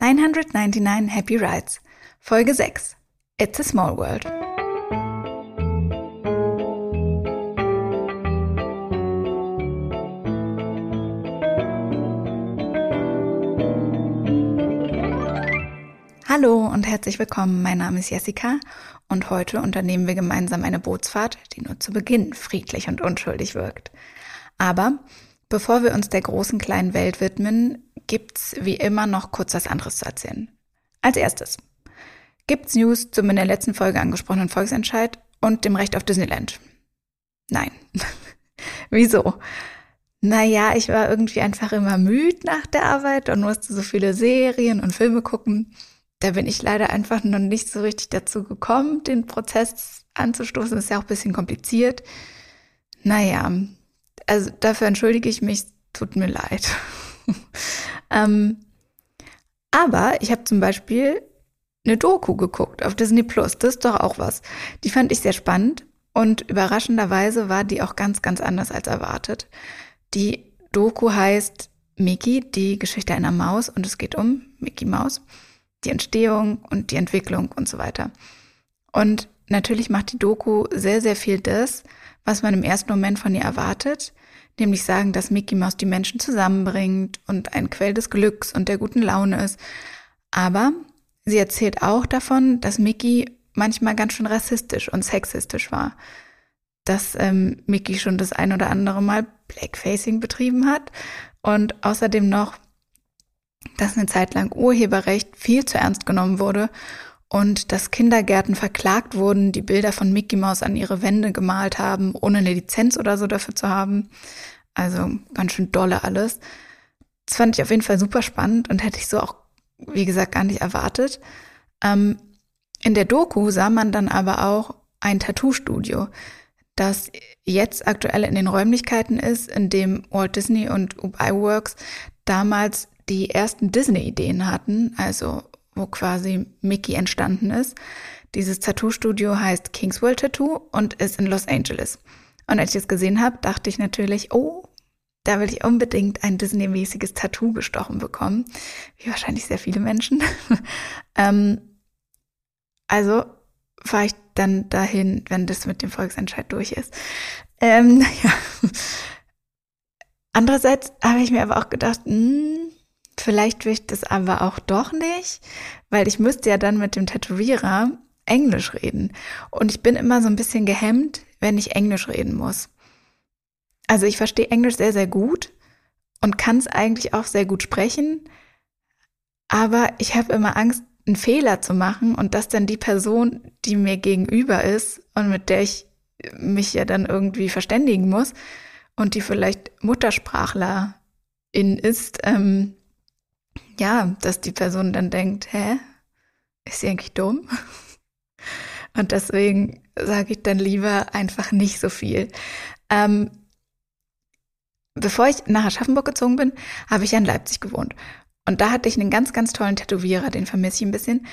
999 Happy Rides, Folge 6. It's a Small World. Hallo und herzlich willkommen. Mein Name ist Jessica und heute unternehmen wir gemeinsam eine Bootsfahrt, die nur zu Beginn friedlich und unschuldig wirkt. Aber bevor wir uns der großen kleinen Welt widmen, gibt's wie immer noch kurz was anderes zu erzählen. Als erstes gibt's News zum in der letzten Folge angesprochenen Volksentscheid und dem Recht auf Disneyland. Nein. Wieso? Naja, ich war irgendwie einfach immer müde nach der Arbeit und musste so viele Serien und Filme gucken. Da bin ich leider einfach noch nicht so richtig dazu gekommen, den Prozess anzustoßen. Ist ja auch ein bisschen kompliziert. Naja, also dafür entschuldige ich mich, tut mir leid. ähm, aber ich habe zum Beispiel eine Doku geguckt auf Disney Plus. Das ist doch auch was. Die fand ich sehr spannend und überraschenderweise war die auch ganz, ganz anders als erwartet. Die Doku heißt Mickey, die Geschichte einer Maus und es geht um Mickey Maus, die Entstehung und die Entwicklung und so weiter. Und natürlich macht die Doku sehr, sehr viel das, was man im ersten Moment von ihr erwartet, nämlich sagen, dass Mickey Mouse die Menschen zusammenbringt und ein Quell des Glücks und der guten Laune ist. Aber sie erzählt auch davon, dass Mickey manchmal ganz schön rassistisch und sexistisch war. Dass ähm, Mickey schon das ein oder andere Mal Blackfacing betrieben hat und außerdem noch, dass eine Zeit lang Urheberrecht viel zu ernst genommen wurde und dass Kindergärten verklagt wurden, die Bilder von Mickey Mouse an ihre Wände gemalt haben, ohne eine Lizenz oder so dafür zu haben. Also ganz schön dolle alles. Das fand ich auf jeden Fall super spannend und hätte ich so auch, wie gesagt, gar nicht erwartet. Ähm, in der Doku sah man dann aber auch ein Tattoo-Studio, das jetzt aktuell in den Räumlichkeiten ist, in dem Walt Disney und Iworks damals die ersten Disney-Ideen hatten, also wo quasi Mickey entstanden ist. Dieses Tattoo-Studio heißt Kingsworld Tattoo und ist in Los Angeles. Und als ich es gesehen habe, dachte ich natürlich, oh, da will ich unbedingt ein Disney-mäßiges Tattoo gestochen bekommen. Wie wahrscheinlich sehr viele Menschen. ähm, also fahre ich dann dahin, wenn das mit dem Volksentscheid durch ist. Ähm, ja. Andererseits habe ich mir aber auch gedacht, mh, hm, Vielleicht will ich das aber auch doch nicht, weil ich müsste ja dann mit dem Tätowierer Englisch reden. Und ich bin immer so ein bisschen gehemmt, wenn ich Englisch reden muss. Also ich verstehe Englisch sehr, sehr gut und kann es eigentlich auch sehr gut sprechen. Aber ich habe immer Angst, einen Fehler zu machen und dass dann die Person, die mir gegenüber ist und mit der ich mich ja dann irgendwie verständigen muss und die vielleicht Muttersprachlerin ist, ähm, ja, dass die Person dann denkt, hä, ist sie eigentlich dumm? Und deswegen sage ich dann lieber einfach nicht so viel. Ähm, bevor ich nach Aschaffenburg gezogen bin, habe ich ja in Leipzig gewohnt. Und da hatte ich einen ganz, ganz tollen Tätowierer, den vermisse ich ein bisschen.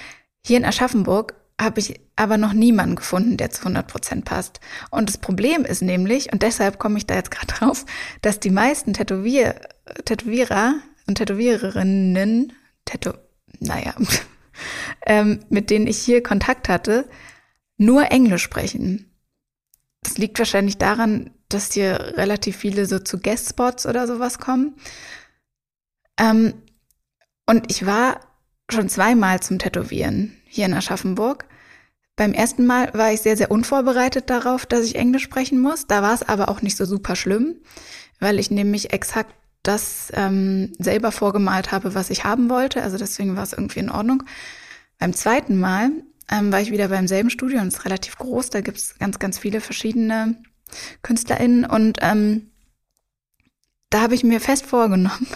Hier in Aschaffenburg habe ich aber noch niemanden gefunden, der zu 100 Prozent passt. Und das Problem ist nämlich, und deshalb komme ich da jetzt gerade drauf, dass die meisten Tätowier Tätowierer und Tätowiererinnen, Tätow, naja, ähm, mit denen ich hier Kontakt hatte, nur Englisch sprechen. Das liegt wahrscheinlich daran, dass hier relativ viele so zu Guestspots oder sowas kommen. Ähm, und ich war schon zweimal zum Tätowieren hier in Aschaffenburg. Beim ersten Mal war ich sehr, sehr unvorbereitet darauf, dass ich Englisch sprechen muss. Da war es aber auch nicht so super schlimm, weil ich nämlich exakt das ähm, selber vorgemalt habe, was ich haben wollte. Also deswegen war es irgendwie in Ordnung. Beim zweiten Mal ähm, war ich wieder beim selben Studio und es ist relativ groß. Da gibt es ganz, ganz viele verschiedene KünstlerInnen und ähm, da habe ich mir fest vorgenommen,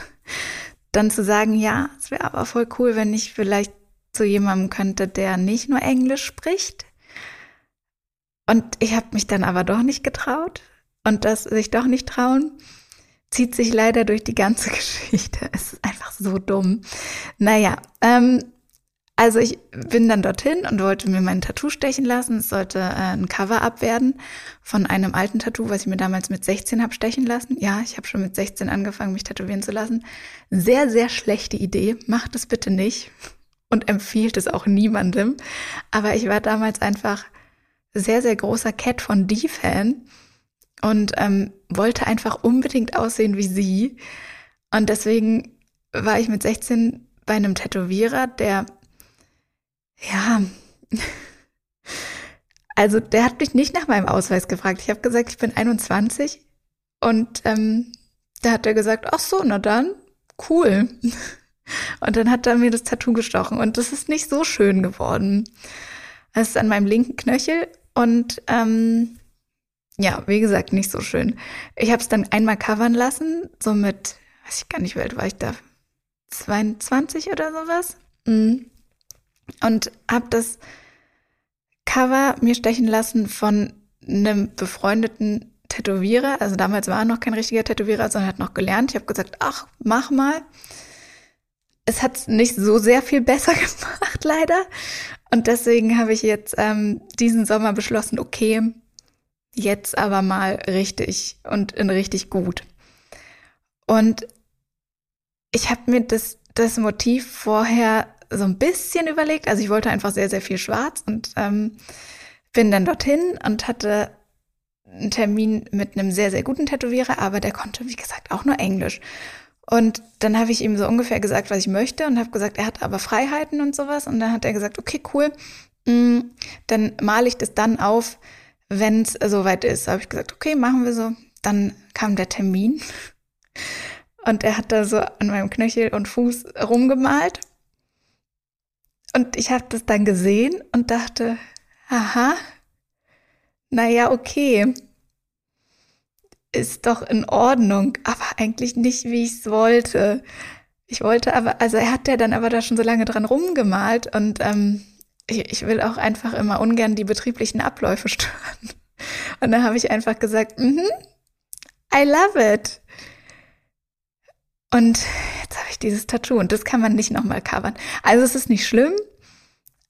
dann zu sagen, ja, es wäre aber voll cool, wenn ich vielleicht zu jemandem könnte, der nicht nur Englisch spricht. Und ich habe mich dann aber doch nicht getraut und das sich doch nicht trauen zieht sich leider durch die ganze Geschichte. Es ist einfach so dumm. Naja, ähm, also ich bin dann dorthin und wollte mir mein Tattoo stechen lassen. Es sollte äh, ein Cover-up werden von einem alten Tattoo, was ich mir damals mit 16 habe stechen lassen. Ja, ich habe schon mit 16 angefangen, mich tätowieren zu lassen. Sehr, sehr schlechte Idee. Macht es bitte nicht und empfiehlt es auch niemandem. Aber ich war damals einfach sehr, sehr großer Cat von D-Fan und ähm, wollte einfach unbedingt aussehen wie sie. Und deswegen war ich mit 16 bei einem Tätowierer, der ja, also der hat mich nicht nach meinem Ausweis gefragt. Ich habe gesagt, ich bin 21 und ähm, da hat er gesagt, ach so, na dann, cool. Und dann hat er mir das Tattoo gestochen und das ist nicht so schön geworden. Es ist an meinem linken Knöchel und ähm, ja, wie gesagt, nicht so schön. Ich habe es dann einmal covern lassen, so mit, weiß ich gar nicht, wie alt war ich da, 22 oder sowas. Mhm und habe das Cover mir stechen lassen von einem befreundeten Tätowierer. Also damals war er noch kein richtiger Tätowierer, sondern hat noch gelernt. Ich habe gesagt, ach, mach mal. Es hat nicht so sehr viel besser gemacht, leider. Und deswegen habe ich jetzt ähm, diesen Sommer beschlossen, okay, jetzt aber mal richtig und in richtig gut. Und ich habe mir das, das Motiv vorher so ein bisschen überlegt. Also ich wollte einfach sehr, sehr viel schwarz und ähm, bin dann dorthin und hatte einen Termin mit einem sehr, sehr guten Tätowierer, aber der konnte, wie gesagt, auch nur Englisch. Und dann habe ich ihm so ungefähr gesagt, was ich möchte und habe gesagt, er hat aber Freiheiten und sowas. Und dann hat er gesagt, okay, cool, mh, mm, dann male ich das dann auf, wenn es soweit ist. Habe ich gesagt, okay, machen wir so. Dann kam der Termin und er hat da so an meinem Knöchel und Fuß rumgemalt und ich habe das dann gesehen und dachte, aha, naja, okay, ist doch in Ordnung, aber eigentlich nicht, wie ich es wollte. Ich wollte aber, also er hat ja dann aber da schon so lange dran rumgemalt und ähm, ich, will auch einfach immer ungern die betrieblichen Abläufe stören. Und dann habe ich einfach gesagt, mm I love it. Und jetzt habe ich dieses Tattoo und das kann man nicht nochmal covern. Also es ist nicht schlimm,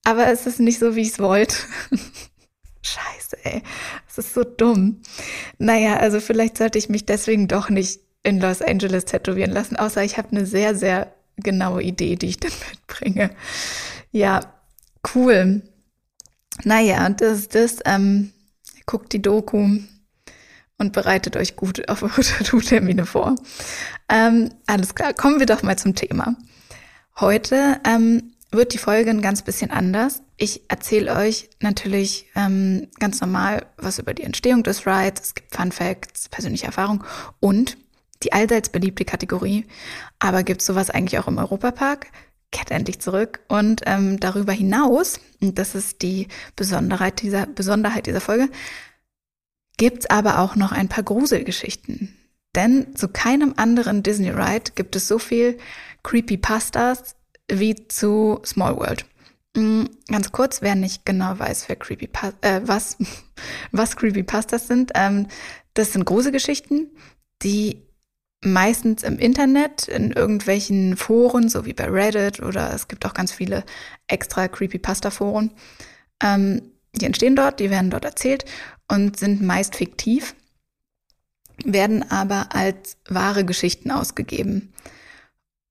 aber es ist nicht so, wie ich es wollte. Scheiße, ey. Es ist so dumm. Naja, also vielleicht sollte ich mich deswegen doch nicht in Los Angeles tätowieren lassen, außer ich habe eine sehr, sehr genaue Idee, die ich dann mitbringe. Ja, cool. Naja, das ist das. Ähm, guckt die Doku und bereitet euch gut auf eure Tattoo-Termine vor. Ähm, alles klar, kommen wir doch mal zum Thema. Heute ähm, wird die Folge ein ganz bisschen anders. Ich erzähle euch natürlich ähm, ganz normal was über die Entstehung des Rides. Es gibt Fun Facts, persönliche Erfahrung und die allseits beliebte Kategorie. Aber gibt es sowas eigentlich auch im Europapark? Kehrt endlich zurück. Und ähm, darüber hinaus, und das ist die Besonderheit dieser, Besonderheit dieser Folge, gibt's aber auch noch ein paar Gruselgeschichten. Denn zu keinem anderen Disney Ride gibt es so viel Creepypastas wie zu Small World. Mm, ganz kurz, wer nicht genau weiß, wer Creepypasta, äh, was, was Creepypastas sind, ähm, das sind große Geschichten, die meistens im Internet, in irgendwelchen Foren, so wie bei Reddit oder es gibt auch ganz viele extra Creepypasta-Foren, ähm, die entstehen dort, die werden dort erzählt und sind meist fiktiv, werden aber als wahre Geschichten ausgegeben.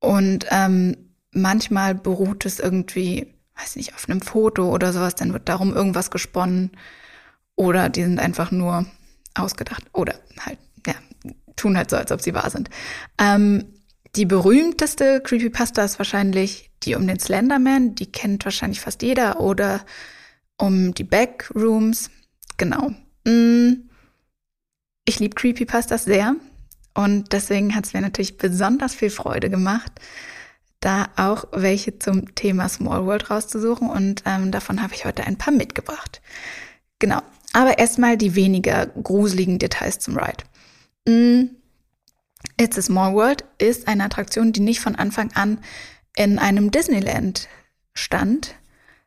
Und ähm, manchmal beruht es irgendwie, weiß nicht, auf einem Foto oder sowas, dann wird darum irgendwas gesponnen. Oder die sind einfach nur ausgedacht. Oder halt, tun halt so, als ob sie wahr sind. Ähm, die berühmteste Creepypasta ist wahrscheinlich die um den Slenderman. Die kennt wahrscheinlich fast jeder. Oder um die Backrooms. Genau. Mm. Ich liebe Creepypastas sehr und deswegen hat es mir natürlich besonders viel Freude gemacht, da auch welche zum Thema Small World rauszusuchen und ähm, davon habe ich heute ein paar mitgebracht. Genau. Aber erstmal die weniger gruseligen Details zum Ride. Mm. It's a Small World ist eine Attraktion, die nicht von Anfang an in einem Disneyland stand,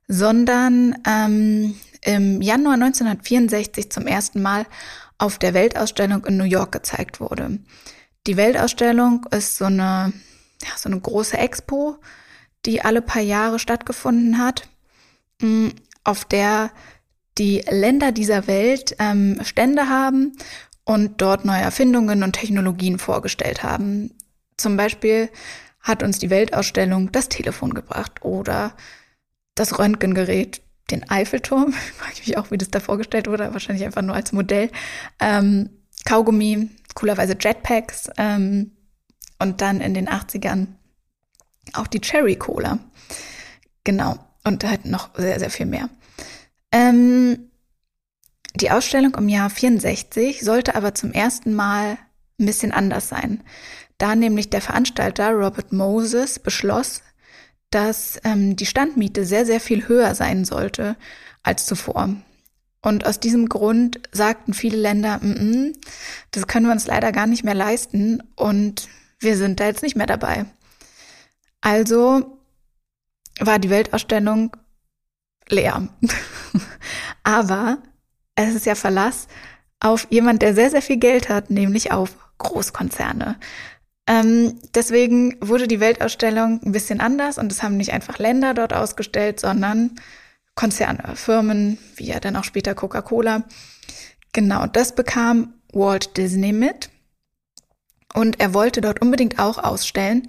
sondern ähm, im Januar 1964 zum ersten Mal auf der Weltausstellung in New York gezeigt wurde. Die Weltausstellung ist so eine, ja, so eine große Expo, die alle paar Jahre stattgefunden hat, mm, auf der die Länder dieser Welt ähm, Stände haben und dort neue Erfindungen und Technologien vorgestellt haben. Zum Beispiel hat uns die Weltausstellung das Telefon gebracht oder das Röntgengerät, den Eiffelturm. Frage ich mich auch, wie das da vorgestellt wurde, wahrscheinlich einfach nur als Modell. Ähm, Kaugummi, coolerweise Jetpacks ähm, und dann in den 80ern auch die Cherry Cola. Genau. Und halt noch sehr, sehr viel mehr. Ähm, die Ausstellung im Jahr 64 sollte aber zum ersten Mal ein bisschen anders sein. Da nämlich der Veranstalter Robert Moses beschloss, dass ähm, die Standmiete sehr, sehr viel höher sein sollte als zuvor. Und aus diesem Grund sagten viele Länder, mm -mm, das können wir uns leider gar nicht mehr leisten und wir sind da jetzt nicht mehr dabei. Also war die Weltausstellung leer. Aber es ist ja Verlass auf jemand, der sehr, sehr viel Geld hat, nämlich auf Großkonzerne. Ähm, deswegen wurde die Weltausstellung ein bisschen anders und es haben nicht einfach Länder dort ausgestellt, sondern Konzerne, Firmen, wie ja dann auch später Coca-Cola. Genau, das bekam Walt Disney mit. Und er wollte dort unbedingt auch ausstellen,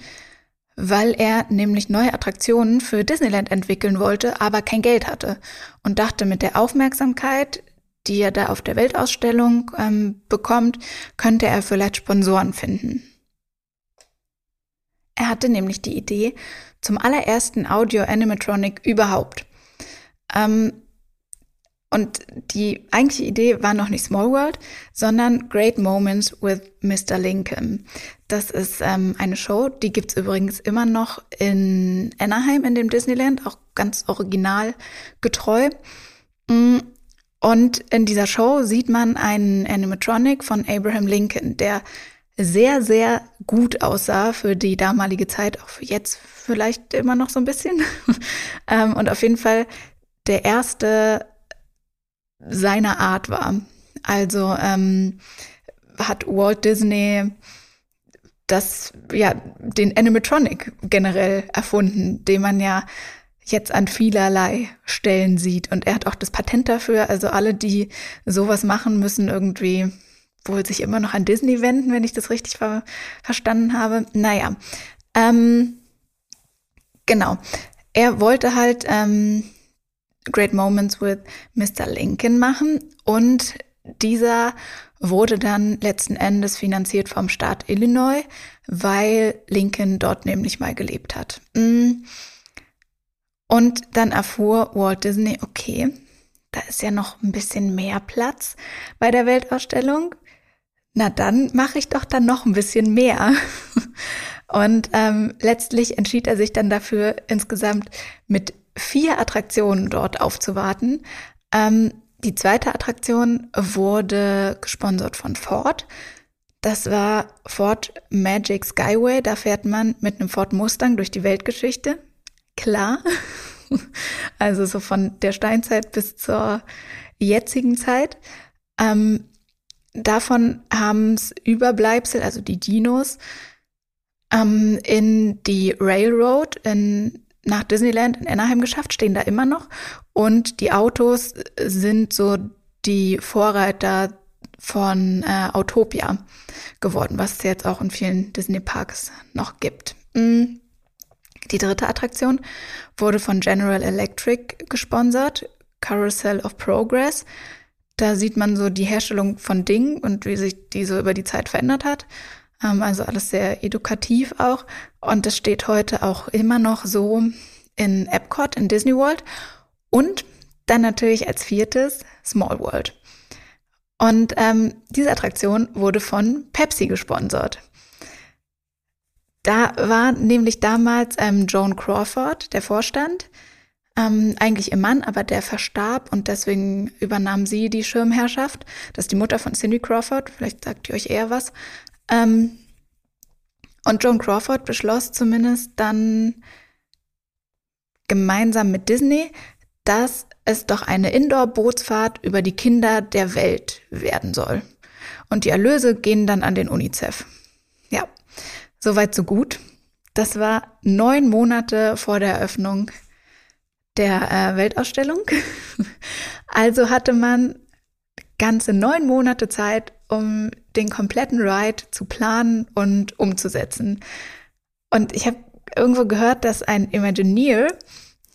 weil er nämlich neue Attraktionen für Disneyland entwickeln wollte, aber kein Geld hatte und dachte, mit der Aufmerksamkeit, die er da auf der Weltausstellung ähm, bekommt, könnte er vielleicht Sponsoren finden. Er hatte nämlich die Idee zum allerersten Audio-Animatronic überhaupt. Ähm, und die eigentliche Idee war noch nicht Small World, sondern Great Moments with Mr. Lincoln. Das ist ähm, eine Show, die gibt's übrigens immer noch in Anaheim in dem Disneyland, auch ganz original getreu. Und in dieser Show sieht man einen Animatronic von Abraham Lincoln, der sehr, sehr gut aussah für die damalige Zeit, auch für jetzt vielleicht immer noch so ein bisschen. Ähm, und auf jeden Fall der erste seiner Art war. Also ähm, hat Walt Disney das, ja, den Animatronic generell erfunden, den man ja jetzt an vielerlei Stellen sieht. Und er hat auch das Patent dafür. Also alle, die sowas machen, müssen irgendwie wohl sich immer noch an Disney wenden, wenn ich das richtig ver verstanden habe. Naja, ähm, genau. Er wollte halt ähm, Great Moments with Mr. Lincoln machen und dieser wurde dann letzten Endes finanziert vom Staat Illinois, weil Lincoln dort nämlich mal gelebt hat. Mm. Und dann erfuhr Walt Disney, okay, da ist ja noch ein bisschen mehr Platz bei der Weltausstellung. Na dann mache ich doch dann noch ein bisschen mehr. Und ähm, letztlich entschied er sich dann dafür, insgesamt mit vier Attraktionen dort aufzuwarten. Ähm, die zweite Attraktion wurde gesponsert von Ford. Das war Ford Magic Skyway. Da fährt man mit einem Ford Mustang durch die Weltgeschichte. Klar. Also so von der Steinzeit bis zur jetzigen Zeit. Ähm, davon haben es Überbleibsel, also die Dinos, ähm, in die Railroad in nach Disneyland in Anaheim geschafft, stehen da immer noch. Und die Autos sind so die Vorreiter von äh, Autopia geworden, was es jetzt auch in vielen Disney-Parks noch gibt. Mm. Die dritte Attraktion wurde von General Electric gesponsert, Carousel of Progress. Da sieht man so die Herstellung von Dingen und wie sich die so über die Zeit verändert hat. Ähm, also alles sehr edukativ auch. Und das steht heute auch immer noch so in Epcot, in Disney World. Und dann natürlich als viertes Small World. Und ähm, diese Attraktion wurde von Pepsi gesponsert. Da war nämlich damals ähm, Joan Crawford, der Vorstand, ähm, eigentlich ihr Mann, aber der verstarb und deswegen übernahm sie die Schirmherrschaft. Das ist die Mutter von Cindy Crawford, vielleicht sagt ihr euch eher was. Ähm, und Joan Crawford beschloss zumindest dann gemeinsam mit Disney, dass es doch eine Indoor-Bootsfahrt über die Kinder der Welt werden soll. Und die Erlöse gehen dann an den UNICEF. Ja, soweit so gut. Das war neun Monate vor der Eröffnung der äh, Weltausstellung. also hatte man ganze neun Monate Zeit, um den kompletten Ride zu planen und umzusetzen. Und ich habe irgendwo gehört, dass ein Imagineer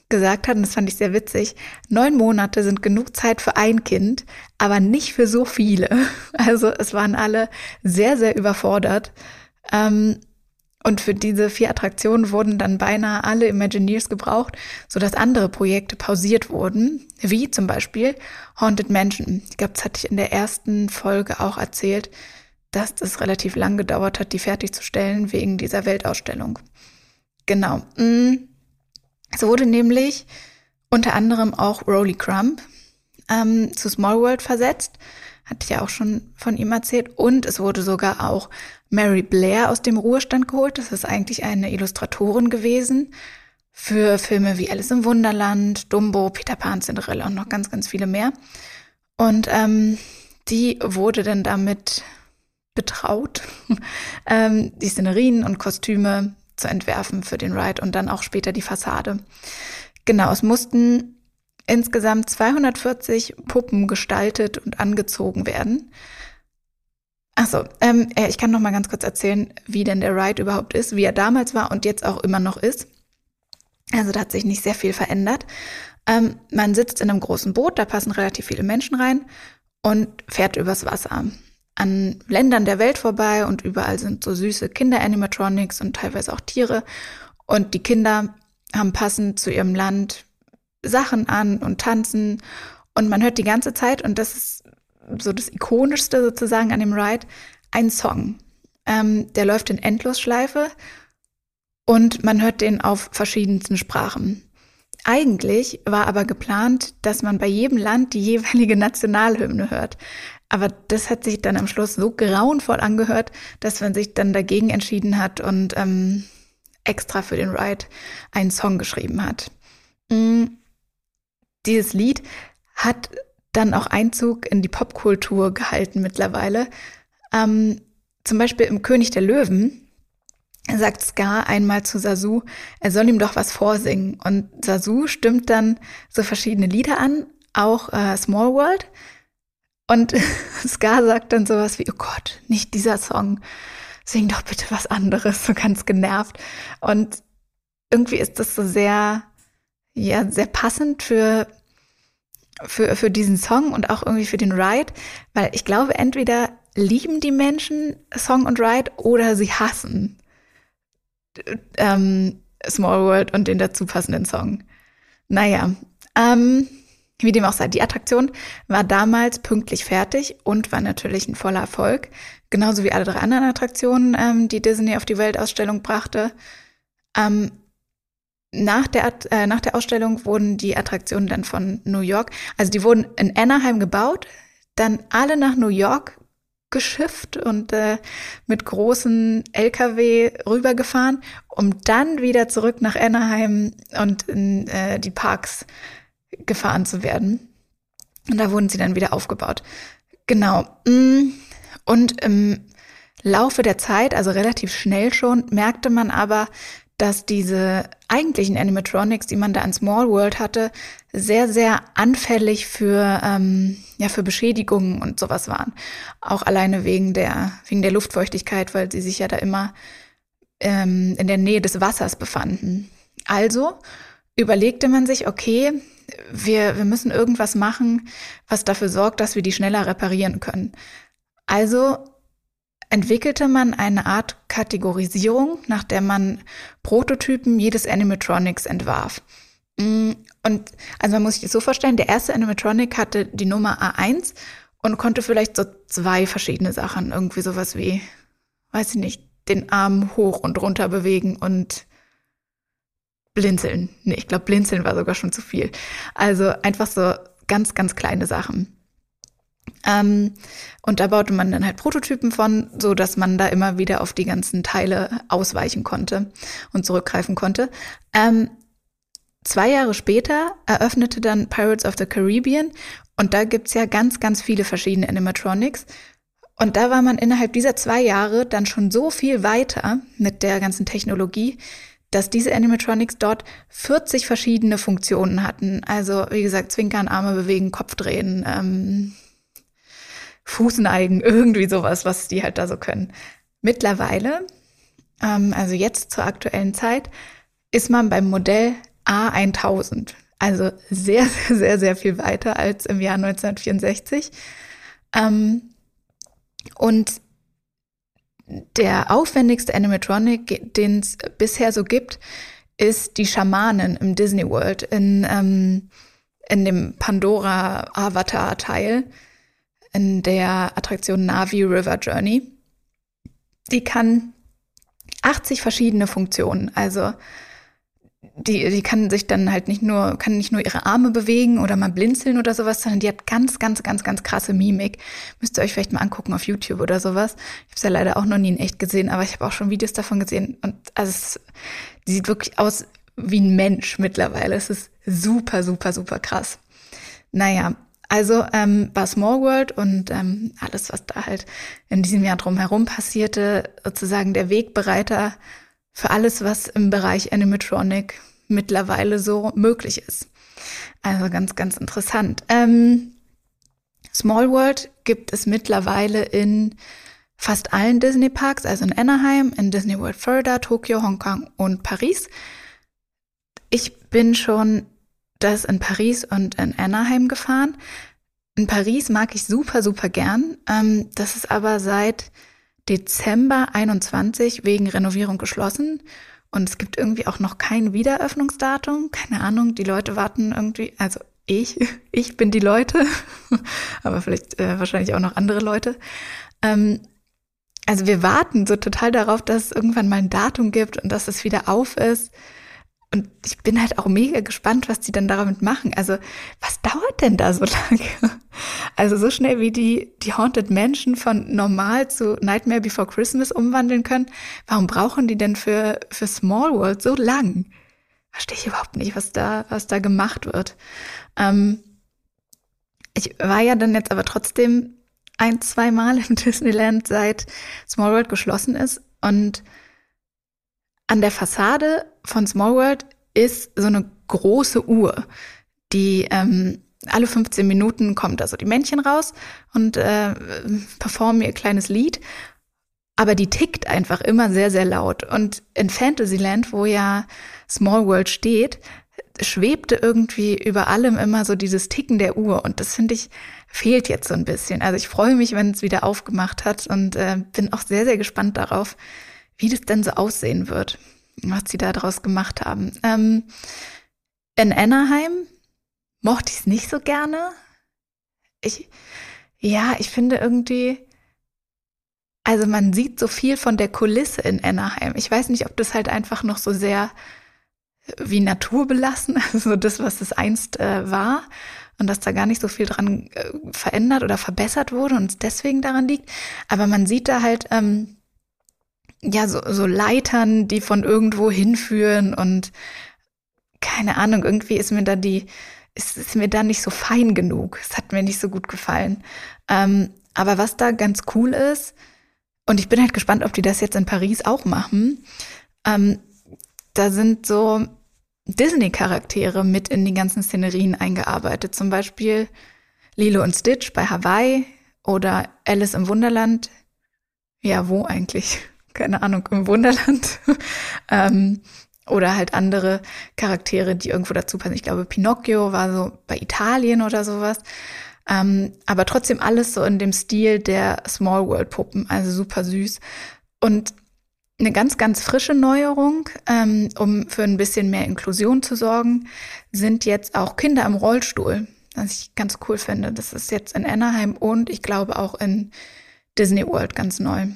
gesagt hat, und das fand ich sehr witzig, neun Monate sind genug Zeit für ein Kind, aber nicht für so viele. Also es waren alle sehr, sehr überfordert. Ähm, und für diese vier Attraktionen wurden dann beinahe alle Imagineers gebraucht, sodass andere Projekte pausiert wurden, wie zum Beispiel Haunted Mansion. Ich glaube, das hatte ich in der ersten Folge auch erzählt, dass das relativ lang gedauert hat, die fertigzusstellen wegen dieser Weltausstellung. Genau. Mm. Es wurde nämlich unter anderem auch Rolly Crump ähm, zu Small World versetzt. Hatte ich ja auch schon von ihm erzählt. Und es wurde sogar auch Mary Blair aus dem Ruhestand geholt. Das ist eigentlich eine Illustratorin gewesen für Filme wie Alice im Wunderland, Dumbo, Peter Pan, Cinderella und noch ganz, ganz viele mehr. Und ähm, die wurde dann damit betraut, ähm, die Szenerien und Kostüme zu entwerfen für den Ride und dann auch später die Fassade. Genau, es mussten insgesamt 240 Puppen gestaltet und angezogen werden. Achso, ähm, ich kann noch mal ganz kurz erzählen, wie denn der Ride überhaupt ist, wie er damals war und jetzt auch immer noch ist. Also da hat sich nicht sehr viel verändert. Ähm, man sitzt in einem großen Boot, da passen relativ viele Menschen rein und fährt übers Wasser. An Ländern der Welt vorbei und überall sind so süße Kinder-Animatronics und teilweise auch Tiere. Und die Kinder haben passend zu ihrem Land Sachen an und tanzen. Und man hört die ganze Zeit, und das ist so das Ikonischste sozusagen an dem Ride, ein Song. Ähm, der läuft in Endlosschleife und man hört den auf verschiedensten Sprachen. Eigentlich war aber geplant, dass man bei jedem Land die jeweilige Nationalhymne hört. Aber das hat sich dann am Schluss so grauenvoll angehört, dass man sich dann dagegen entschieden hat und ähm, extra für den Ride einen Song geschrieben hat. Mhm. Dieses Lied hat dann auch Einzug in die Popkultur gehalten mittlerweile. Ähm, zum Beispiel im König der Löwen sagt Scar einmal zu Sasu, er soll ihm doch was vorsingen. Und Sasu stimmt dann so verschiedene Lieder an, auch äh, Small World. Und Scar sagt dann sowas wie, oh Gott, nicht dieser Song, sing doch bitte was anderes, so ganz genervt. Und irgendwie ist das so sehr, ja, sehr passend für für, für diesen Song und auch irgendwie für den Ride, weil ich glaube, entweder lieben die Menschen Song und Ride oder sie hassen ähm, Small World und den dazu passenden Song. Naja, ähm, wie dem auch sei, die Attraktion war damals pünktlich fertig und war natürlich ein voller Erfolg. Genauso wie alle drei anderen Attraktionen, ähm, die Disney auf die Weltausstellung brachte. Ähm, nach der, äh, nach der Ausstellung wurden die Attraktionen dann von New York, also die wurden in Anaheim gebaut, dann alle nach New York geschifft und äh, mit großen LKW rübergefahren, um dann wieder zurück nach Anaheim und in äh, die Parks gefahren zu werden. Und da wurden sie dann wieder aufgebaut. Genau. Mm. Und im Laufe der Zeit, also relativ schnell schon, merkte man aber, dass diese eigentlichen Animatronics, die man da in Small World hatte, sehr, sehr anfällig für, ähm, ja, für Beschädigungen und sowas waren. Auch alleine wegen der, wegen der Luftfeuchtigkeit, weil sie sich ja da immer ähm, in der Nähe des Wassers befanden. Also überlegte man sich, okay, wir, wir müssen irgendwas machen, was dafür sorgt, dass wir die schneller reparieren können. Also entwickelte man eine Art Kategorisierung, nach der man Prototypen jedes Animatronics entwarf. Mm, und also man muss sich das so vorstellen, der erste Animatronic hatte die Nummer A1 und konnte vielleicht so zwei verschiedene Sachen, irgendwie sowas wie, weiß ich nicht, den Arm hoch und runter bewegen und blinzeln. Nee, ich glaube, blinzeln war sogar schon zu viel. Also einfach so ganz, ganz kleine Sachen. Ähm, und da baute man dann halt Prototypen von, so dass man da immer wieder auf die ganzen Teile ausweichen konnte und zurückgreifen konnte. Ähm, zwei Jahre später eröffnete dann Pirates of the Caribbean und da gibt's ja ganz, ganz viele verschiedene Animatronics. Und da war man innerhalb dieser zwei Jahre dann schon so viel weiter mit der ganzen Technologie, dass diese Animatronics dort 40 verschiedene Funktionen hatten. Also, wie gesagt, Zwinkern, Arme bewegen, Kopf drehen, ähm, Fuß neigen, irgendwie sowas, was die halt da so können. Mittlerweile, ähm, also jetzt zur aktuellen Zeit, ist man beim Modell A1000. Also sehr, sehr, sehr, sehr viel weiter als im Jahr 1964. Ähm, und der aufwendigste Animatronic, den es bisher so gibt, ist die Schamanen im Disney World in, ähm, in dem Pandora Avatar Teil in der Attraktion Navi River Journey. Die kann 80 verschiedene Funktionen, also die, die kann sich dann halt nicht nur, kann nicht nur ihre Arme bewegen oder mal blinzeln oder sowas, sondern die hat ganz, ganz, ganz, ganz krasse Mimik. Müsst ihr euch vielleicht mal angucken auf YouTube oder sowas. Ich habe es ja leider auch noch nie in echt gesehen, aber ich habe auch schon Videos davon gesehen und also es, die sieht wirklich aus wie ein Mensch mittlerweile. Es ist super, super, super krass. Naja, also ähm, war Small World und ähm, alles, was da halt in diesem Jahr drumherum passierte, sozusagen der Wegbereiter für alles, was im Bereich Animatronic mittlerweile so möglich ist. Also ganz, ganz interessant. Ähm, Small World gibt es mittlerweile in fast allen Disney Parks, also in Anaheim, in Disney World Florida, Tokio, Hongkong und Paris. Ich bin schon das in Paris und in Anaheim gefahren. In Paris mag ich super, super gern. Ähm, das ist aber seit Dezember 21 wegen Renovierung geschlossen. Und es gibt irgendwie auch noch kein Wiederöffnungsdatum. Keine Ahnung, die Leute warten irgendwie, also ich, ich bin die Leute, aber vielleicht äh, wahrscheinlich auch noch andere Leute. Ähm, also wir warten so total darauf, dass es irgendwann mal ein Datum gibt und dass es wieder auf ist. Und ich bin halt auch mega gespannt, was die dann damit machen. Also, was dauert denn da so lange? Also, so schnell wie die, die Haunted Mansion von normal zu Nightmare Before Christmas umwandeln können, warum brauchen die denn für, für Small World so lang? Verstehe ich überhaupt nicht, was da, was da gemacht wird. Ähm, ich war ja dann jetzt aber trotzdem ein, zwei Mal im Disneyland, seit Small World geschlossen ist und an der Fassade von Small World ist so eine große Uhr, die ähm, alle 15 Minuten kommt also die Männchen raus und äh, performen ihr kleines Lied. Aber die tickt einfach immer sehr, sehr laut. Und in Fantasyland, wo ja Small World steht, schwebte irgendwie über allem immer so dieses Ticken der Uhr. Und das finde ich fehlt jetzt so ein bisschen. Also ich freue mich, wenn es wieder aufgemacht hat und äh, bin auch sehr, sehr gespannt darauf, wie das denn so aussehen wird, was sie da draus gemacht haben. Ähm, in Anaheim mochte ich es nicht so gerne. Ich, ja, ich finde irgendwie, also man sieht so viel von der Kulisse in Anaheim. Ich weiß nicht, ob das halt einfach noch so sehr wie naturbelassen, also das, was es einst äh, war und dass da gar nicht so viel dran äh, verändert oder verbessert wurde und es deswegen daran liegt. Aber man sieht da halt ähm, ja, so, so Leitern, die von irgendwo hinführen und keine Ahnung, irgendwie ist mir da die, ist, ist mir da nicht so fein genug. Es hat mir nicht so gut gefallen. Ähm, aber was da ganz cool ist, und ich bin halt gespannt, ob die das jetzt in Paris auch machen, ähm, da sind so Disney-Charaktere mit in die ganzen Szenerien eingearbeitet. Zum Beispiel Lilo und Stitch bei Hawaii oder Alice im Wunderland. Ja, wo eigentlich? Keine Ahnung, im Wunderland. ähm, oder halt andere Charaktere, die irgendwo dazu passen. Ich glaube, Pinocchio war so bei Italien oder sowas. Ähm, aber trotzdem alles so in dem Stil der Small World Puppen, also super süß. Und eine ganz, ganz frische Neuerung, ähm, um für ein bisschen mehr Inklusion zu sorgen, sind jetzt auch Kinder im Rollstuhl, was ich ganz cool finde. Das ist jetzt in Anaheim und ich glaube auch in Disney World ganz neu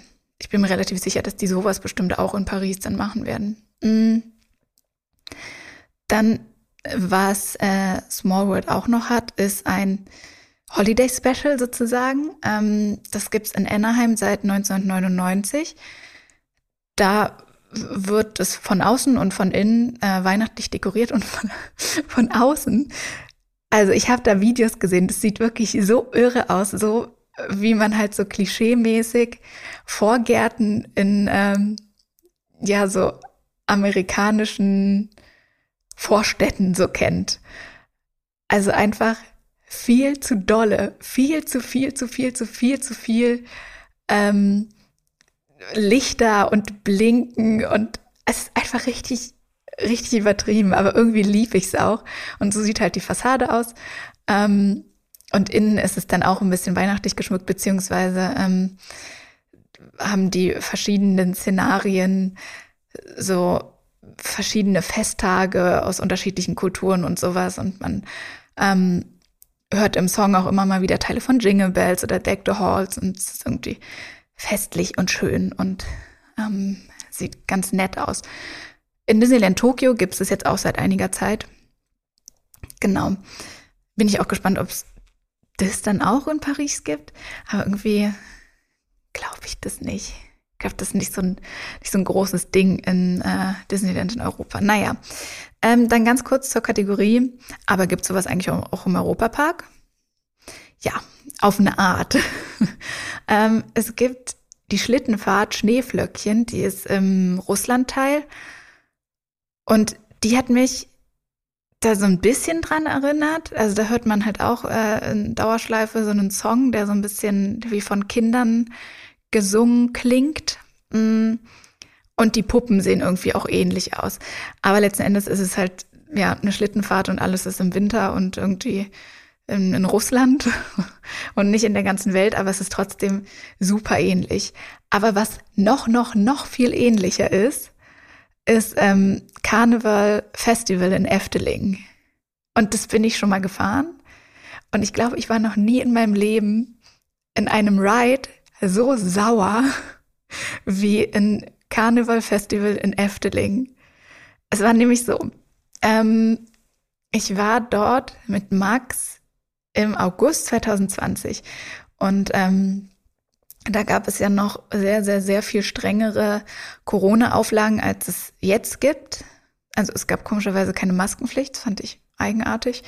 ich bin mir relativ sicher, dass die sowas bestimmt auch in Paris dann machen werden. Mm. Dann, was äh, Small World auch noch hat, ist ein Holiday Special sozusagen. Ähm, das gibt's in Anaheim seit 1999. Da wird es von außen und von innen äh, weihnachtlich dekoriert und von, von außen. Also ich habe da Videos gesehen, das sieht wirklich so irre aus, so wie man halt so klischeemäßig Vorgärten in ähm, ja so amerikanischen Vorstädten so kennt. Also einfach viel zu dolle, viel zu viel, zu viel, zu viel, zu viel ähm, Lichter und Blinken und es ist einfach richtig, richtig übertrieben, aber irgendwie lieb ich es auch. Und so sieht halt die Fassade aus. Ähm, und innen ist es dann auch ein bisschen weihnachtlich geschmückt, beziehungsweise ähm, haben die verschiedenen Szenarien so verschiedene Festtage aus unterschiedlichen Kulturen und sowas. Und man ähm, hört im Song auch immer mal wieder Teile von Jingle Bells oder Deck the Halls und es ist irgendwie festlich und schön und ähm, sieht ganz nett aus. In Disneyland Tokio gibt es jetzt auch seit einiger Zeit. Genau. Bin ich auch gespannt, ob es das dann auch in Paris gibt. Aber irgendwie glaube ich das nicht. Ich glaube, das ist nicht so ein, nicht so ein großes Ding in äh, Disneyland in Europa. Naja, ähm, dann ganz kurz zur Kategorie. Aber gibt es sowas eigentlich auch im Europapark? Ja, auf eine Art. ähm, es gibt die Schlittenfahrt Schneeflöckchen, die ist im Russlandteil. Und die hat mich da so ein bisschen dran erinnert. Also da hört man halt auch äh, in Dauerschleife so einen Song, der so ein bisschen wie von Kindern gesungen klingt. Mm. Und die Puppen sehen irgendwie auch ähnlich aus. Aber letzten Endes ist es halt ja eine Schlittenfahrt und alles ist im Winter und irgendwie in, in Russland und nicht in der ganzen Welt, aber es ist trotzdem super ähnlich. Aber was noch, noch, noch viel ähnlicher ist, ist ähm, Carnival Festival in Efteling. Und das bin ich schon mal gefahren. Und ich glaube, ich war noch nie in meinem Leben in einem Ride so sauer wie in Carnival Festival in Efteling. Es war nämlich so, ähm, ich war dort mit Max im August 2020 und ähm, da gab es ja noch sehr, sehr, sehr viel strengere Corona-Auflagen, als es jetzt gibt. Also es gab komischerweise keine Maskenpflicht, fand ich eigenartig.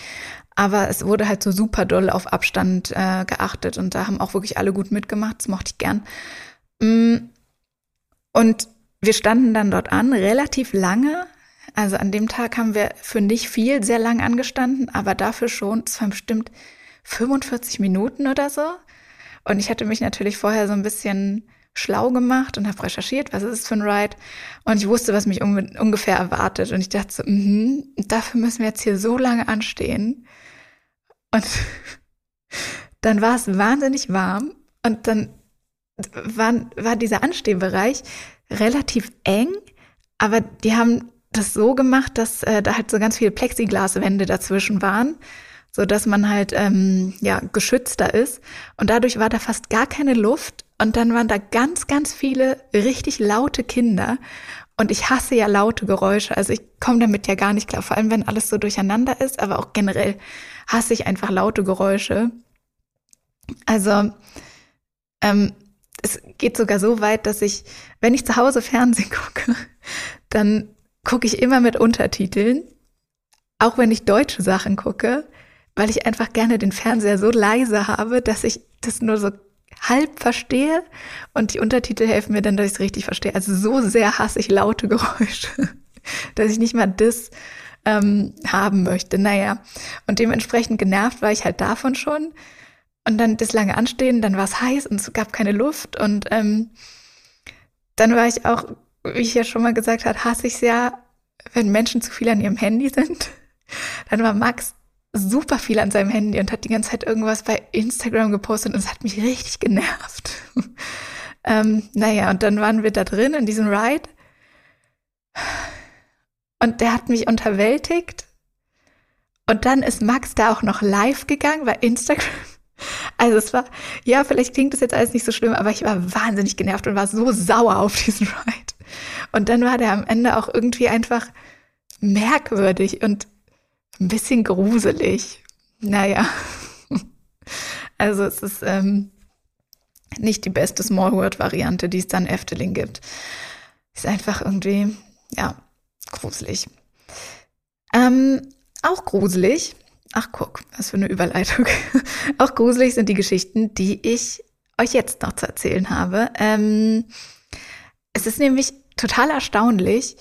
Aber es wurde halt so super doll auf Abstand äh, geachtet und da haben auch wirklich alle gut mitgemacht, das mochte ich gern. Mm, und wir standen dann dort an, relativ lange. Also an dem Tag haben wir für nicht viel sehr lang angestanden, aber dafür schon, es waren bestimmt 45 Minuten oder so. Und ich hatte mich natürlich vorher so ein bisschen schlau gemacht und habe recherchiert, was ist es für ein Ride. Und ich wusste, was mich un ungefähr erwartet. Und ich dachte so, mh, dafür müssen wir jetzt hier so lange anstehen. Und dann war es wahnsinnig warm. Und dann war, war dieser Anstehbereich relativ eng. Aber die haben das so gemacht, dass äh, da halt so ganz viele Plexiglaswände dazwischen waren so dass man halt ähm, ja geschützter ist. Und dadurch war da fast gar keine Luft. Und dann waren da ganz ganz viele richtig laute Kinder. Und ich hasse ja laute Geräusche, also ich komme damit ja gar nicht klar, vor allem wenn alles so durcheinander ist, aber auch generell hasse ich einfach laute Geräusche. Also ähm, es geht sogar so weit, dass ich, wenn ich zu Hause Fernsehen gucke, dann gucke ich immer mit Untertiteln, auch wenn ich deutsche Sachen gucke, weil ich einfach gerne den Fernseher so leise habe, dass ich das nur so halb verstehe und die Untertitel helfen mir dann, dass ich es richtig verstehe. Also so sehr hasse ich laute Geräusche, dass ich nicht mal das ähm, haben möchte. Naja, und dementsprechend genervt war ich halt davon schon. Und dann das lange Anstehen, dann war es heiß und es gab keine Luft. Und ähm, dann war ich auch, wie ich ja schon mal gesagt habe, hasse ich es ja, wenn Menschen zu viel an ihrem Handy sind. Dann war Max super viel an seinem Handy und hat die ganze Zeit irgendwas bei Instagram gepostet und es hat mich richtig genervt. ähm, naja, und dann waren wir da drin in diesem Ride und der hat mich unterwältigt. Und dann ist Max da auch noch live gegangen bei Instagram. Also es war, ja, vielleicht klingt das jetzt alles nicht so schlimm, aber ich war wahnsinnig genervt und war so sauer auf diesen Ride. Und dann war der am Ende auch irgendwie einfach merkwürdig und ein bisschen gruselig. Naja. Also es ist ähm, nicht die beste Small World Variante, die es dann Efteling gibt. Ist einfach irgendwie, ja, gruselig. Ähm, auch gruselig ach guck, was für eine Überleitung. auch gruselig sind die Geschichten, die ich euch jetzt noch zu erzählen habe. Ähm, es ist nämlich total erstaunlich,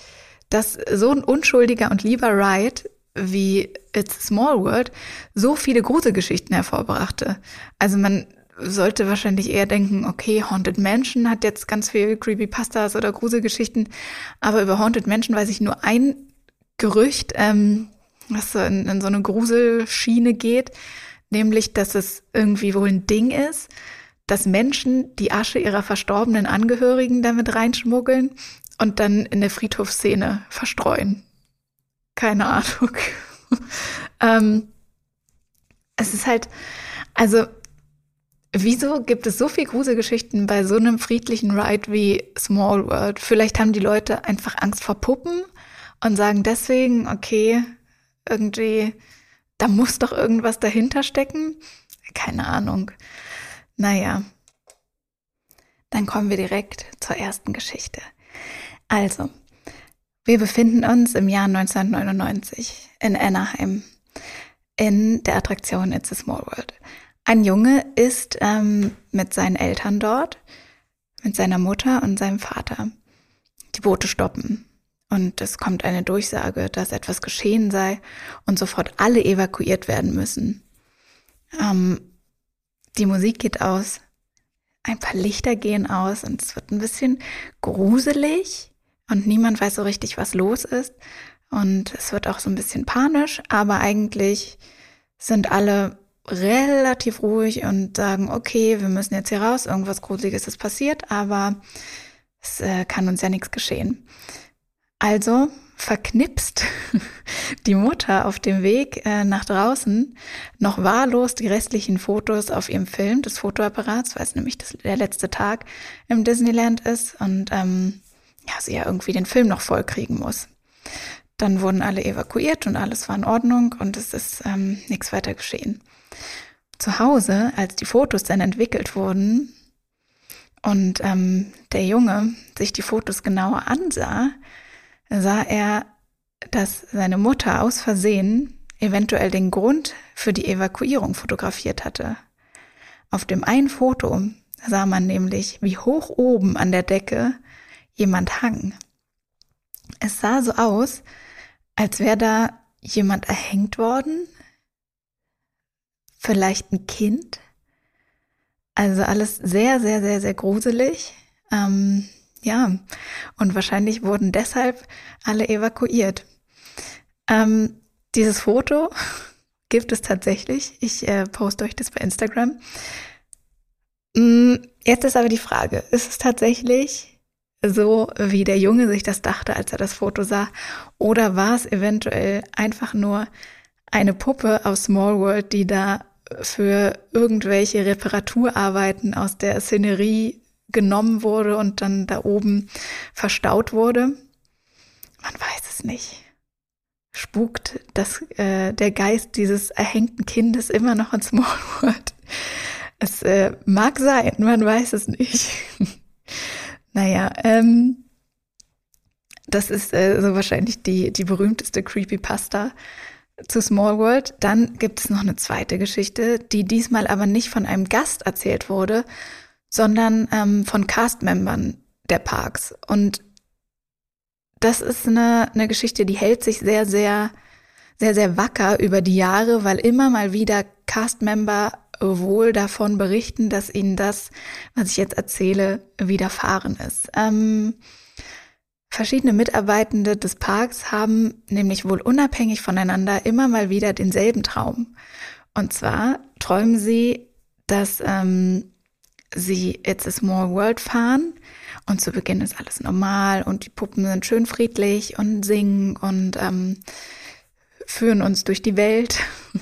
dass so ein unschuldiger und lieber Ride wie It's a Small World so viele Gruselgeschichten hervorbrachte. Also man sollte wahrscheinlich eher denken, okay, Haunted Mansion hat jetzt ganz viel Creepypastas oder Gruselgeschichten, aber über Haunted Mansion weiß ich nur ein Gerücht, ähm, was so in, in so eine Gruselschiene geht, nämlich, dass es irgendwie wohl ein Ding ist, dass Menschen die Asche ihrer verstorbenen Angehörigen damit reinschmuggeln und dann in der Friedhofsszene verstreuen. Keine Ahnung. ähm, es ist halt, also, wieso gibt es so viel Gruselgeschichten bei so einem friedlichen Ride wie Small World? Vielleicht haben die Leute einfach Angst vor Puppen und sagen deswegen, okay, irgendwie, da muss doch irgendwas dahinter stecken. Keine Ahnung. Naja, dann kommen wir direkt zur ersten Geschichte. Also, wir befinden uns im Jahr 1999 in Anaheim in der Attraktion It's a Small World. Ein Junge ist ähm, mit seinen Eltern dort, mit seiner Mutter und seinem Vater. Die Boote stoppen und es kommt eine Durchsage, dass etwas geschehen sei und sofort alle evakuiert werden müssen. Ähm, die Musik geht aus, ein paar Lichter gehen aus und es wird ein bisschen gruselig und niemand weiß so richtig, was los ist. Und es wird auch so ein bisschen panisch, aber eigentlich sind alle relativ ruhig und sagen, okay, wir müssen jetzt hier raus, irgendwas Gruseliges ist passiert, aber es äh, kann uns ja nichts geschehen. Also verknipst die Mutter auf dem Weg äh, nach draußen noch wahllos die restlichen Fotos auf ihrem Film des Fotoapparats, weil es nämlich das, der letzte Tag im Disneyland ist und ähm, ja, sie ja irgendwie den Film noch vollkriegen muss. Dann wurden alle evakuiert und alles war in Ordnung und es ist ähm, nichts weiter geschehen. Zu Hause, als die Fotos dann entwickelt wurden und ähm, der Junge sich die Fotos genauer ansah, sah er, dass seine Mutter aus Versehen eventuell den Grund für die Evakuierung fotografiert hatte. Auf dem einen Foto sah man nämlich, wie hoch oben an der Decke jemand hang. Es sah so aus, als wäre da jemand erhängt worden. Vielleicht ein Kind. Also alles sehr, sehr, sehr, sehr gruselig. Ähm, ja, und wahrscheinlich wurden deshalb alle evakuiert. Ähm, dieses Foto gibt es tatsächlich. Ich äh, poste euch das bei Instagram. Mm, jetzt ist aber die Frage, ist es tatsächlich so, wie der Junge sich das dachte, als er das Foto sah? Oder war es eventuell einfach nur eine Puppe aus Small World, die da für irgendwelche Reparaturarbeiten aus der Szenerie genommen wurde und dann da oben verstaut wurde. Man weiß es nicht. Spukt das, äh, der Geist dieses erhängten Kindes immer noch in Smallwood? Es äh, mag sein, man weiß es nicht. naja, ähm, das ist äh, so wahrscheinlich die, die berühmteste Creepypasta zu Small World. Dann gibt es noch eine zweite Geschichte, die diesmal aber nicht von einem Gast erzählt wurde, sondern ähm, von Cast-Membern der Parks. Und das ist eine, eine Geschichte, die hält sich sehr, sehr, sehr, sehr wacker über die Jahre, weil immer mal wieder Cast-Member wohl davon berichten, dass ihnen das, was ich jetzt erzähle, widerfahren ist. Ähm, verschiedene Mitarbeitende des Parks haben nämlich wohl unabhängig voneinander immer mal wieder denselben Traum. Und zwar träumen sie, dass ähm, sie It's a Small World fahren und zu Beginn ist alles normal und die Puppen sind schön friedlich und singen und ähm, führen uns durch die Welt.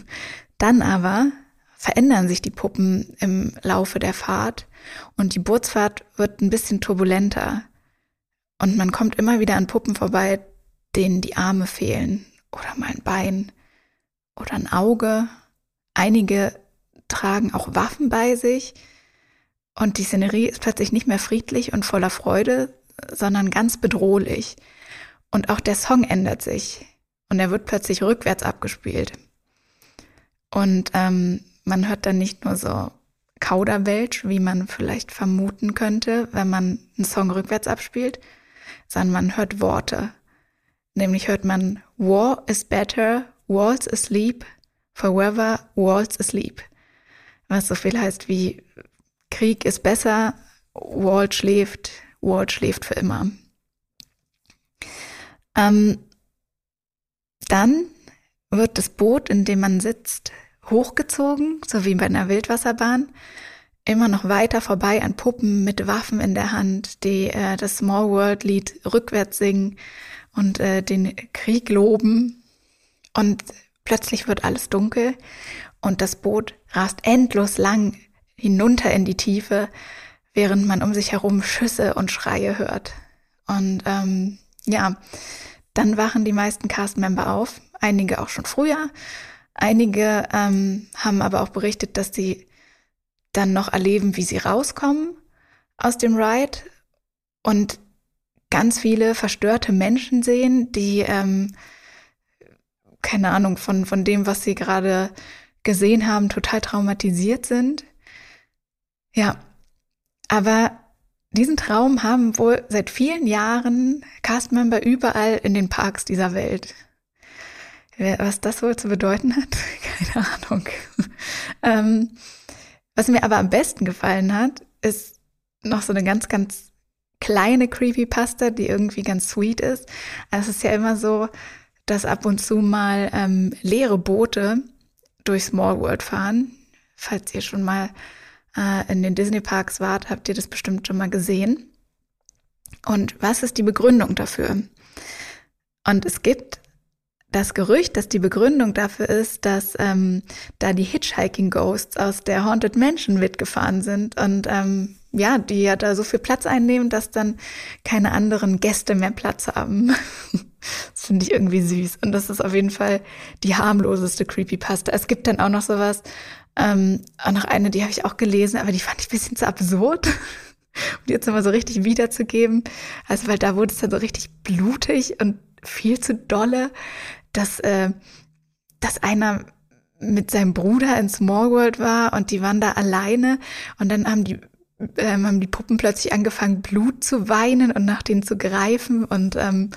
Dann aber verändern sich die Puppen im Laufe der Fahrt und die Bootsfahrt wird ein bisschen turbulenter und man kommt immer wieder an Puppen vorbei, denen die Arme fehlen oder mal ein Bein oder ein Auge. Einige tragen auch Waffen bei sich und die Szenerie ist plötzlich nicht mehr friedlich und voller Freude, sondern ganz bedrohlich. Und auch der Song ändert sich und er wird plötzlich rückwärts abgespielt. Und ähm, man hört dann nicht nur so Kauderwelsch, wie man vielleicht vermuten könnte, wenn man einen Song rückwärts abspielt, sondern man hört Worte. Nämlich hört man War is better, Walls asleep, forever Walls asleep. Was so viel heißt wie Krieg ist besser, Walt schläft, Walt schläft für immer. Ähm, dann wird das Boot, in dem man sitzt, hochgezogen, so wie bei einer Wildwasserbahn, immer noch weiter vorbei an Puppen mit Waffen in der Hand, die äh, das Small World Lied rückwärts singen und äh, den Krieg loben. Und plötzlich wird alles dunkel und das Boot rast endlos lang hinunter in die Tiefe, während man um sich herum Schüsse und Schreie hört. Und ähm, ja, dann wachen die meisten Cast-Member auf, einige auch schon früher. Einige ähm, haben aber auch berichtet, dass sie dann noch erleben, wie sie rauskommen aus dem Ride und ganz viele verstörte Menschen sehen, die ähm, keine Ahnung von von dem, was sie gerade gesehen haben, total traumatisiert sind. Ja, aber diesen Traum haben wohl seit vielen Jahren Castmember überall in den Parks dieser Welt. Was das wohl zu bedeuten hat, keine Ahnung. ähm, was mir aber am besten gefallen hat, ist noch so eine ganz, ganz kleine Creepypasta, die irgendwie ganz sweet ist. Also es ist ja immer so, dass ab und zu mal ähm, leere Boote durch Small World fahren. Falls ihr schon mal äh, in den Disney Parks wart, habt ihr das bestimmt schon mal gesehen. Und was ist die Begründung dafür? Und es gibt das Gerücht, dass die Begründung dafür ist, dass ähm, da die Hitchhiking Ghosts aus der Haunted Mansion mitgefahren sind und ähm, ja, die ja da so viel Platz einnehmen, dass dann keine anderen Gäste mehr Platz haben. das finde ich irgendwie süß. Und das ist auf jeden Fall die harmloseste Creepypasta. Es gibt dann auch noch sowas, ähm, auch noch eine, die habe ich auch gelesen, aber die fand ich ein bisschen zu absurd. um die jetzt nochmal so richtig wiederzugeben. Also, weil da wurde es dann so richtig blutig und viel zu dolle dass, äh, dass einer mit seinem Bruder in Small World war und die waren da alleine und dann haben die ähm, haben die Puppen plötzlich angefangen, Blut zu weinen und nach denen zu greifen und ähm,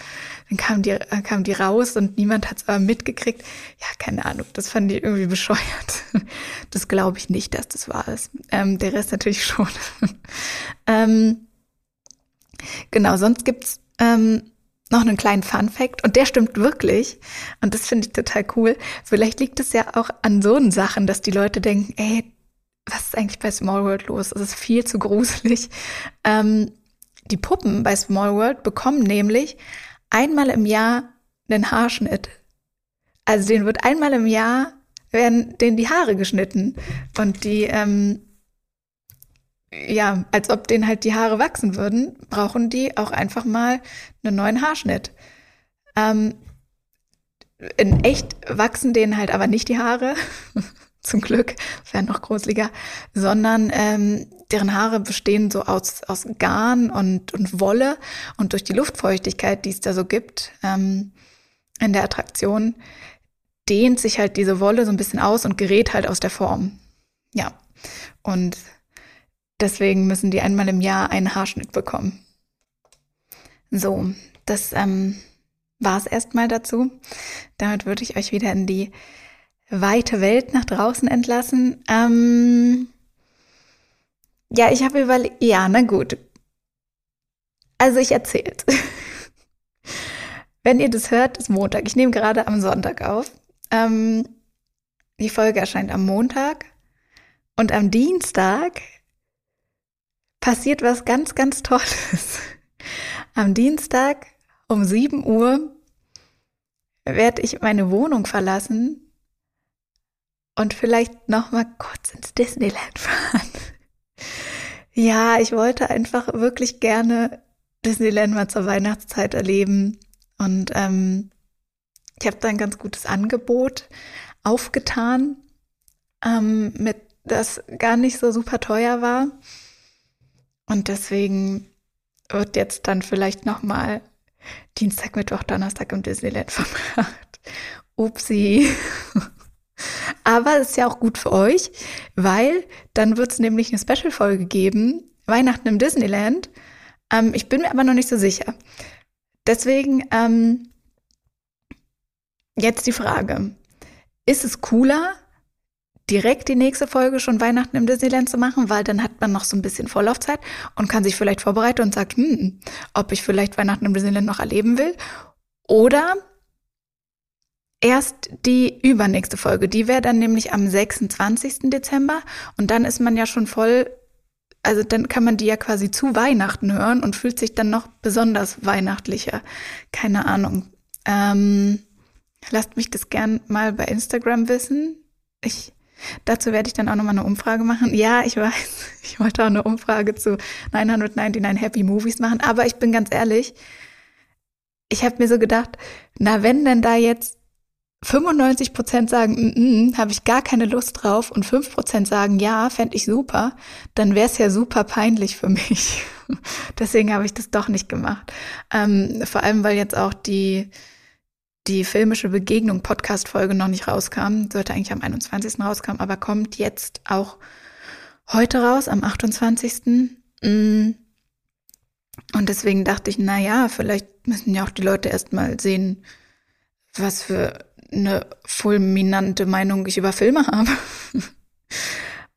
dann kamen die, äh, kamen die raus und niemand hat es aber mitgekriegt. Ja, keine Ahnung, das fand ich irgendwie bescheuert. Das glaube ich nicht, dass das wahr ist. Ähm, der Rest natürlich schon. ähm, genau, sonst gibt's ähm, noch einen kleinen Fun Fact und der stimmt wirklich und das finde ich total cool. Vielleicht liegt es ja auch an so Sachen, dass die Leute denken, ey, was ist eigentlich bei Small World los? Es ist viel zu gruselig. Ähm, die Puppen bei Small World bekommen nämlich einmal im Jahr einen Haarschnitt. Also denen wird einmal im Jahr werden denen die Haare geschnitten und die ähm, ja, als ob denen halt die Haare wachsen würden, brauchen die auch einfach mal einen neuen Haarschnitt. Ähm, in echt wachsen denen halt aber nicht die Haare, zum Glück, wäre noch gruseliger, sondern ähm, deren Haare bestehen so aus, aus Garn und, und Wolle und durch die Luftfeuchtigkeit, die es da so gibt ähm, in der Attraktion, dehnt sich halt diese Wolle so ein bisschen aus und gerät halt aus der Form. Ja, und Deswegen müssen die einmal im Jahr einen Haarschnitt bekommen. So, das ähm, war es erstmal dazu. Damit würde ich euch wieder in die weite Welt nach draußen entlassen. Ähm, ja, ich habe überlegt, ja, na gut. Also ich erzählt. Wenn ihr das hört, ist Montag. Ich nehme gerade am Sonntag auf. Ähm, die Folge erscheint am Montag. Und am Dienstag passiert was ganz, ganz Tolles. Am Dienstag um 7 Uhr werde ich meine Wohnung verlassen und vielleicht noch mal kurz ins Disneyland fahren. Ja, ich wollte einfach wirklich gerne Disneyland mal zur Weihnachtszeit erleben und ähm, ich habe da ein ganz gutes Angebot aufgetan, ähm, mit das gar nicht so super teuer war. Und deswegen wird jetzt dann vielleicht nochmal Dienstag, Mittwoch, Donnerstag im Disneyland verbracht. Upsi. Aber es ist ja auch gut für euch, weil dann wird es nämlich eine Special-Folge geben, Weihnachten im Disneyland. Ähm, ich bin mir aber noch nicht so sicher. Deswegen ähm, jetzt die Frage. Ist es cooler, direkt die nächste Folge schon Weihnachten im Disneyland zu machen, weil dann hat man noch so ein bisschen Vorlaufzeit und kann sich vielleicht vorbereiten und sagt, hm, ob ich vielleicht Weihnachten im Disneyland noch erleben will. Oder erst die übernächste Folge. Die wäre dann nämlich am 26. Dezember und dann ist man ja schon voll, also dann kann man die ja quasi zu Weihnachten hören und fühlt sich dann noch besonders weihnachtlicher. Keine Ahnung. Ähm, lasst mich das gern mal bei Instagram wissen. Ich Dazu werde ich dann auch nochmal eine Umfrage machen. Ja, ich weiß, ich wollte auch eine Umfrage zu 999 Happy Movies machen, aber ich bin ganz ehrlich, ich habe mir so gedacht, na wenn denn da jetzt 95 Prozent sagen, mm -mm, habe ich gar keine Lust drauf und 5 Prozent sagen, ja, fände ich super, dann wäre es ja super peinlich für mich. Deswegen habe ich das doch nicht gemacht. Ähm, vor allem, weil jetzt auch die die filmische Begegnung Podcast-Folge noch nicht rauskam, sollte eigentlich am 21. rauskommen, aber kommt jetzt auch heute raus, am 28. Mm. Und deswegen dachte ich, na ja, vielleicht müssen ja auch die Leute erstmal sehen, was für eine fulminante Meinung ich über Filme habe.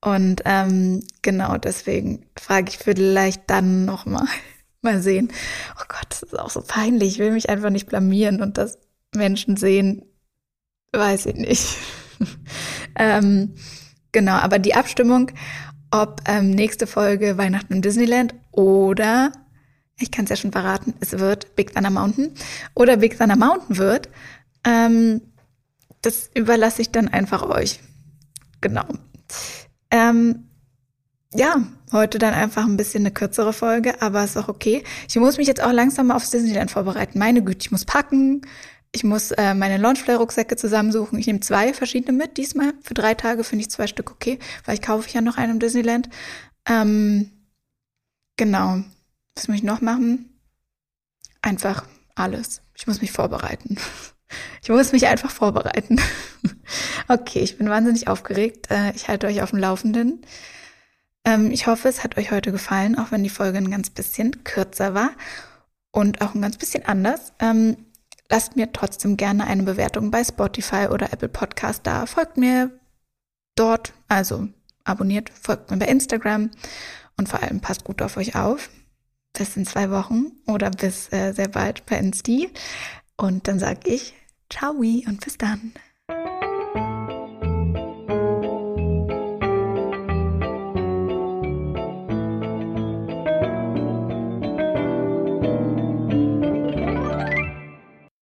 Und ähm, genau deswegen frage ich vielleicht dann nochmal. Mal sehen. Oh Gott, das ist auch so peinlich. Ich will mich einfach nicht blamieren und das Menschen sehen, weiß ich nicht. ähm, genau, aber die Abstimmung, ob ähm, nächste Folge Weihnachten im Disneyland oder, ich kann es ja schon verraten, es wird Big Thunder Mountain oder Big Thunder Mountain wird, ähm, das überlasse ich dann einfach euch. Genau. Ähm, ja, heute dann einfach ein bisschen eine kürzere Folge, aber ist auch okay. Ich muss mich jetzt auch langsam mal aufs Disneyland vorbereiten. Meine Güte, ich muss packen, ich muss äh, meine Launchfly-Rucksäcke zusammensuchen. Ich nehme zwei verschiedene mit diesmal. Für drei Tage finde ich zwei Stück okay, weil ich kaufe ja noch einen im Disneyland. Ähm, genau. Was muss ich noch machen? Einfach alles. Ich muss mich vorbereiten. Ich muss mich einfach vorbereiten. Okay, ich bin wahnsinnig aufgeregt. Äh, ich halte euch auf dem Laufenden. Ähm, ich hoffe, es hat euch heute gefallen, auch wenn die Folge ein ganz bisschen kürzer war und auch ein ganz bisschen anders. Lasst mir trotzdem gerne eine Bewertung bei Spotify oder Apple Podcast da. Folgt mir dort, also abonniert, folgt mir bei Instagram und vor allem passt gut auf euch auf. Bis in zwei Wochen oder bis äh, sehr bald bei Insti. Und dann sage ich Ciao und bis dann.